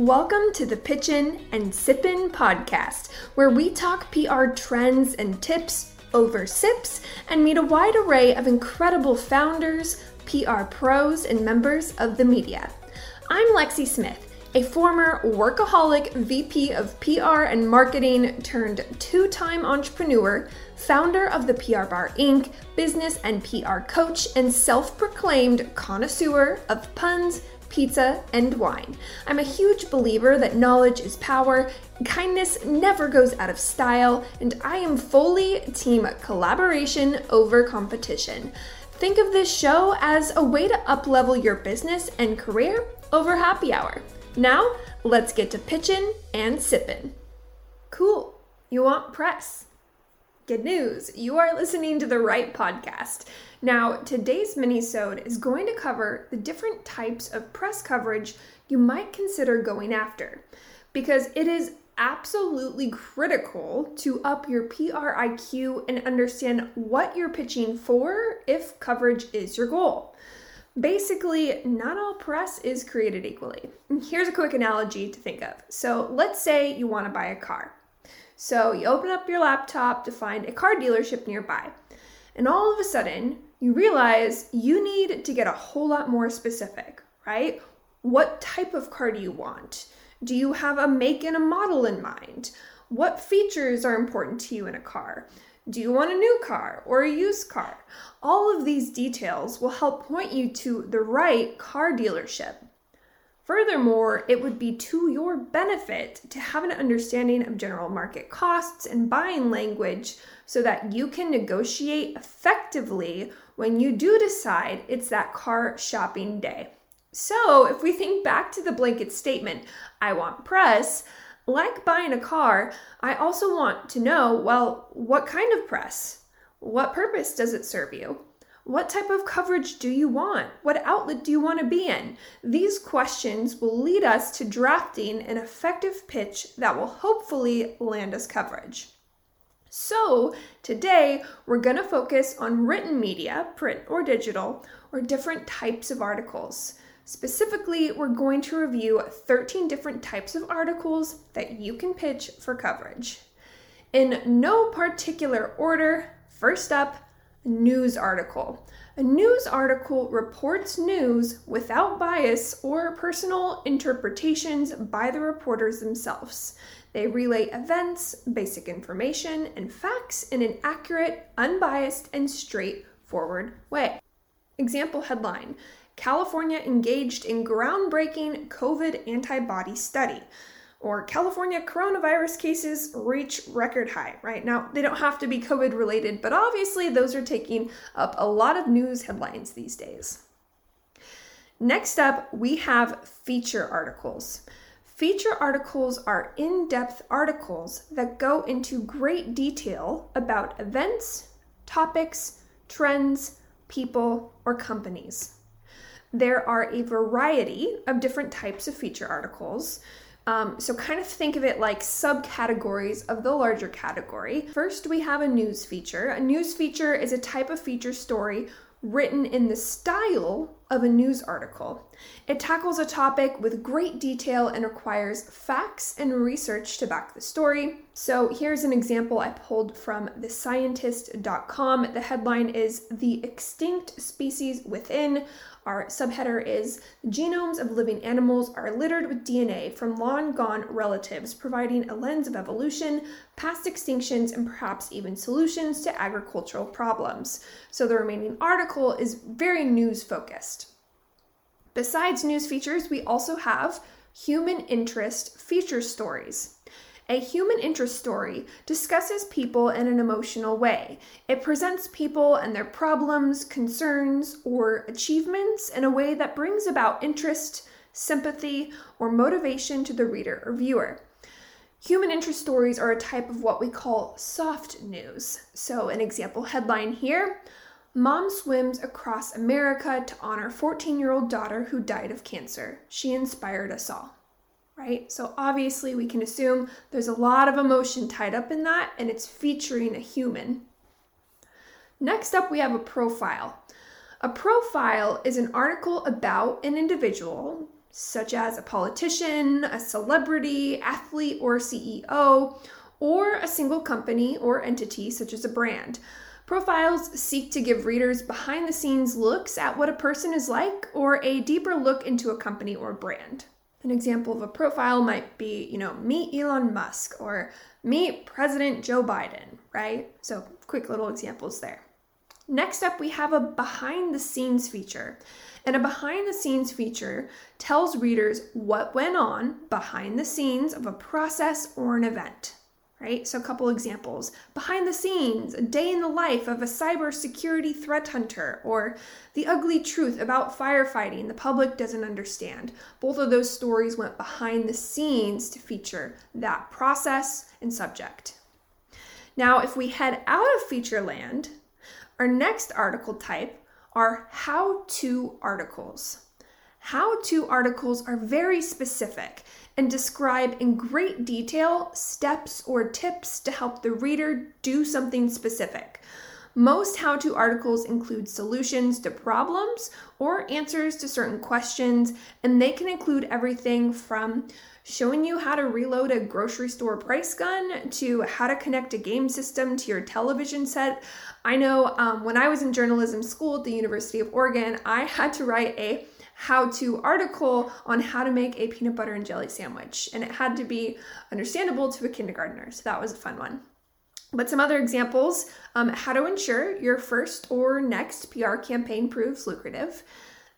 Welcome to the Pitchin' and Sippin' podcast, where we talk PR trends and tips over sips and meet a wide array of incredible founders, PR pros, and members of the media. I'm Lexie Smith a former workaholic VP of PR and marketing turned two time entrepreneur, founder of the PR Bar Inc., business and PR coach, and self proclaimed connoisseur of puns, pizza, and wine. I'm a huge believer that knowledge is power, kindness never goes out of style, and I am fully team collaboration over competition. Think of this show as a way to uplevel your business and career over happy hour. Now, let's get to pitching and sipping. Cool. You want press? Good news. You are listening to the right podcast. Now, today's minisode is going to cover the different types of press coverage you might consider going after because it is absolutely critical to up your PR IQ and understand what you're pitching for if coverage is your goal. Basically, not all press is created equally. Here's a quick analogy to think of. So, let's say you want to buy a car. So, you open up your laptop to find a car dealership nearby. And all of a sudden, you realize you need to get a whole lot more specific, right? What type of car do you want? Do you have a make and a model in mind? What features are important to you in a car? Do you want a new car or a used car? All of these details will help point you to the right car dealership. Furthermore, it would be to your benefit to have an understanding of general market costs and buying language so that you can negotiate effectively when you do decide it's that car shopping day. So, if we think back to the blanket statement, I want press, like buying a car, I also want to know well, what kind of press? What purpose does it serve you? What type of coverage do you want? What outlet do you want to be in? These questions will lead us to drafting an effective pitch that will hopefully land us coverage. So, today we're going to focus on written media, print or digital, or different types of articles. Specifically, we're going to review 13 different types of articles that you can pitch for coverage. In no particular order, first up, news article. A news article reports news without bias or personal interpretations by the reporters themselves. They relay events, basic information, and facts in an accurate, unbiased, and straightforward way. Example headline California engaged in groundbreaking COVID antibody study. Or California coronavirus cases reach record high, right? Now, they don't have to be COVID related, but obviously those are taking up a lot of news headlines these days. Next up, we have feature articles. Feature articles are in depth articles that go into great detail about events, topics, trends, people, or companies. There are a variety of different types of feature articles. Um, so, kind of think of it like subcategories of the larger category. First, we have a news feature. A news feature is a type of feature story written in the style of a news article. It tackles a topic with great detail and requires facts and research to back the story. So, here's an example I pulled from thescientist.com. The headline is The Extinct Species Within. Our subheader is Genomes of living animals are littered with DNA from long gone relatives, providing a lens of evolution, past extinctions, and perhaps even solutions to agricultural problems. So the remaining article is very news focused. Besides news features, we also have human interest feature stories. A human interest story discusses people in an emotional way. It presents people and their problems, concerns, or achievements in a way that brings about interest, sympathy, or motivation to the reader or viewer. Human interest stories are a type of what we call soft news. So, an example headline here Mom swims across America to honor 14 year old daughter who died of cancer. She inspired us all right? So obviously, we can assume there's a lot of emotion tied up in that, and it's featuring a human. Next up, we have a profile. A profile is an article about an individual such as a politician, a celebrity, athlete, or CEO, or a single company or entity, such as a brand. Profiles seek to give readers behind the scenes looks at what a person is like or a deeper look into a company or brand. An example of a profile might be, you know, meet Elon Musk or meet President Joe Biden, right? So, quick little examples there. Next up, we have a behind the scenes feature. And a behind the scenes feature tells readers what went on behind the scenes of a process or an event right? So, a couple examples behind the scenes, a day in the life of a cybersecurity threat hunter, or the ugly truth about firefighting the public doesn't understand. Both of those stories went behind the scenes to feature that process and subject. Now, if we head out of feature land, our next article type are how to articles. How to articles are very specific and describe in great detail steps or tips to help the reader do something specific. Most how to articles include solutions to problems or answers to certain questions, and they can include everything from showing you how to reload a grocery store price gun to how to connect a game system to your television set. I know um, when I was in journalism school at the University of Oregon, I had to write a how to article on how to make a peanut butter and jelly sandwich. And it had to be understandable to a kindergartner. So that was a fun one. But some other examples um, how to ensure your first or next PR campaign proves lucrative.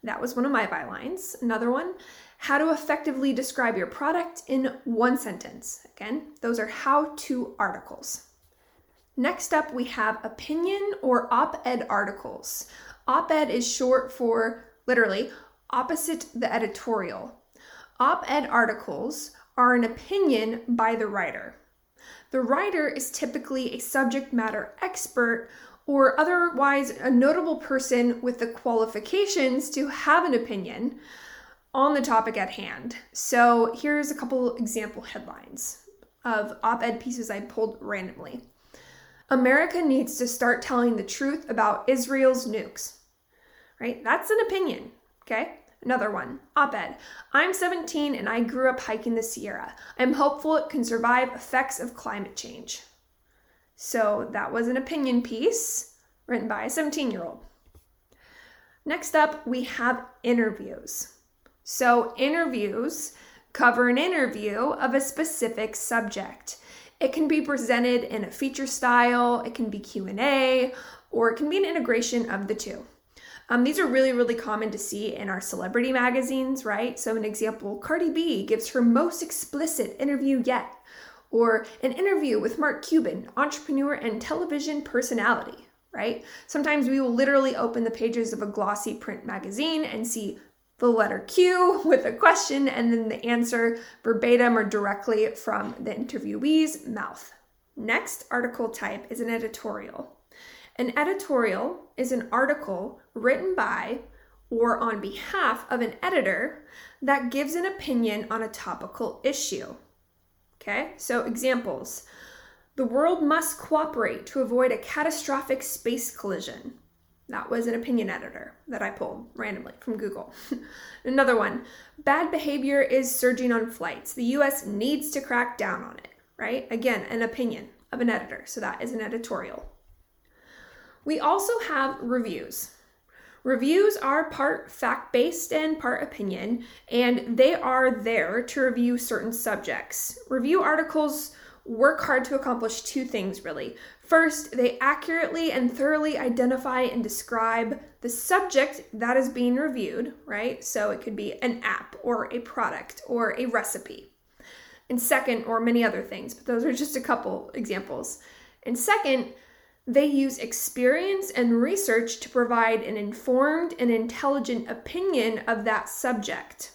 That was one of my bylines. Another one, how to effectively describe your product in one sentence. Again, those are how to articles. Next up, we have opinion or op ed articles. Op ed is short for literally opposite the editorial. Op ed articles are an opinion by the writer. The writer is typically a subject matter expert or otherwise a notable person with the qualifications to have an opinion on the topic at hand. So here's a couple example headlines of op ed pieces I pulled randomly. America needs to start telling the truth about Israel's nukes. Right? That's an opinion. Okay? Another one, op ed. I'm 17 and I grew up hiking the Sierra. I'm hopeful it can survive effects of climate change. So that was an opinion piece written by a 17 year old. Next up, we have interviews. So, interviews cover an interview of a specific subject. It can be presented in a feature style, it can be Q&A, or it can be an integration of the two. Um, these are really, really common to see in our celebrity magazines, right? So, an example Cardi B gives her most explicit interview yet, or an interview with Mark Cuban, entrepreneur and television personality, right? Sometimes we will literally open the pages of a glossy print magazine and see the letter Q with a question and then the answer verbatim or directly from the interviewee's mouth. Next article type is an editorial. An editorial is an article written by or on behalf of an editor that gives an opinion on a topical issue. Okay, so examples The world must cooperate to avoid a catastrophic space collision. That was an opinion editor that I pulled randomly from Google. Another one Bad behavior is surging on flights. The US needs to crack down on it, right? Again, an opinion of an editor. So that is an editorial. We also have reviews. Reviews are part fact based and part opinion, and they are there to review certain subjects. Review articles work hard to accomplish two things really. First, they accurately and thoroughly identify and describe the subject that is being reviewed, right? So it could be an app or a product or a recipe. And second, or many other things, but those are just a couple examples. And second, they use experience and research to provide an informed and intelligent opinion of that subject.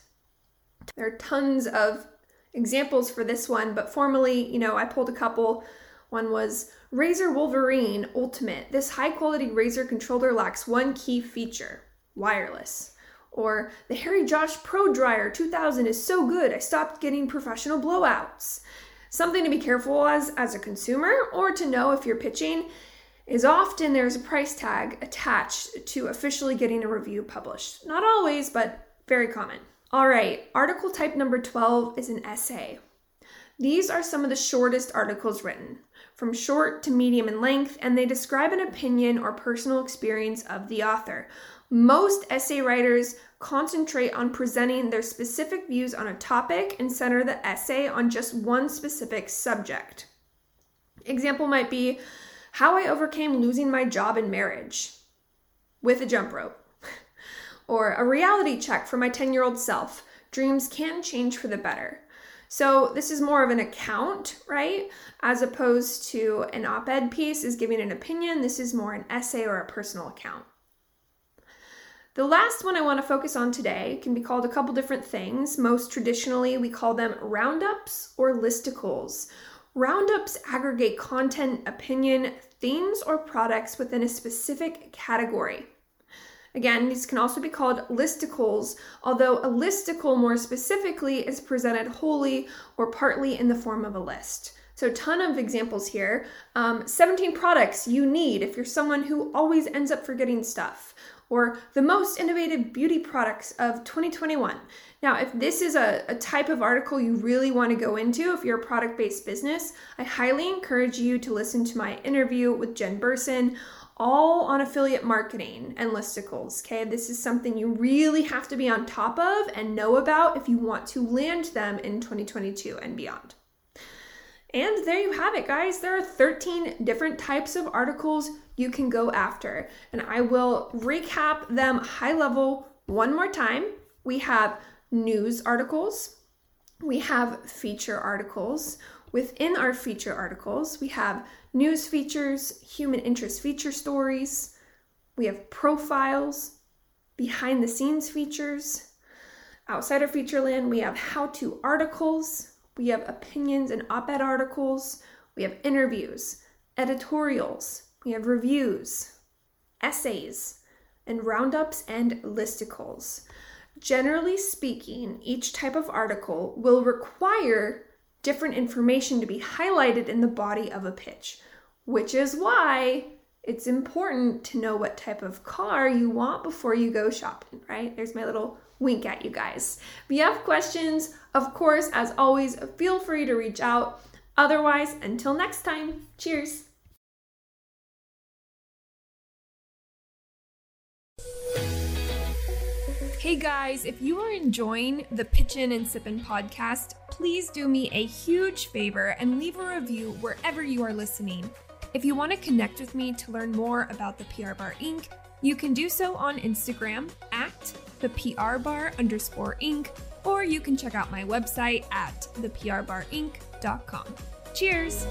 There are tons of examples for this one, but formally, you know, I pulled a couple. One was Razer Wolverine Ultimate. This high quality Razer controller lacks one key feature wireless. Or the Harry Josh Pro Dryer 2000 is so good, I stopped getting professional blowouts. Something to be careful as as a consumer or to know if you're pitching is often there's a price tag attached to officially getting a review published. Not always, but very common. All right, article type number 12 is an essay. These are some of the shortest articles written, from short to medium in length, and they describe an opinion or personal experience of the author. Most essay writers concentrate on presenting their specific views on a topic and center the essay on just one specific subject. Example might be how I overcame losing my job in marriage with a jump rope, or a reality check for my 10 year old self. Dreams can change for the better. So, this is more of an account, right? As opposed to an op ed piece is giving an opinion. This is more an essay or a personal account. The last one I want to focus on today can be called a couple different things. Most traditionally, we call them roundups or listicles. Roundups aggregate content, opinion, themes, or products within a specific category. Again, these can also be called listicles, although a listicle more specifically is presented wholly or partly in the form of a list. So, ton of examples here. Um, 17 products you need if you're someone who always ends up forgetting stuff, or the most innovative beauty products of 2021. Now, if this is a, a type of article you really want to go into, if you're a product based business, I highly encourage you to listen to my interview with Jen Burson all on affiliate marketing and listicles. Okay, this is something you really have to be on top of and know about if you want to land them in 2022 and beyond. And there you have it, guys. There are 13 different types of articles you can go after. And I will recap them high level one more time. We have news articles, we have feature articles. Within our feature articles, we have news features, human interest feature stories, we have profiles, behind the scenes features. Outside of Featureland, we have how to articles, we have opinions and op ed articles, we have interviews, editorials, we have reviews, essays, and roundups and listicles. Generally speaking, each type of article will require different information to be highlighted in the body of a pitch, which is why it's important to know what type of car you want before you go shopping, right? There's my little wink at you guys. If you have questions, of course, as always, feel free to reach out. Otherwise, until next time, cheers. Hey guys, if you are enjoying the Pitchin' and Sippin' podcast, please do me a huge favor and leave a review wherever you are listening. If you want to connect with me to learn more about the PR Bar Inc., you can do so on Instagram at the PR Bar underscore Inc., or you can check out my website at theprbarinc.com. Cheers!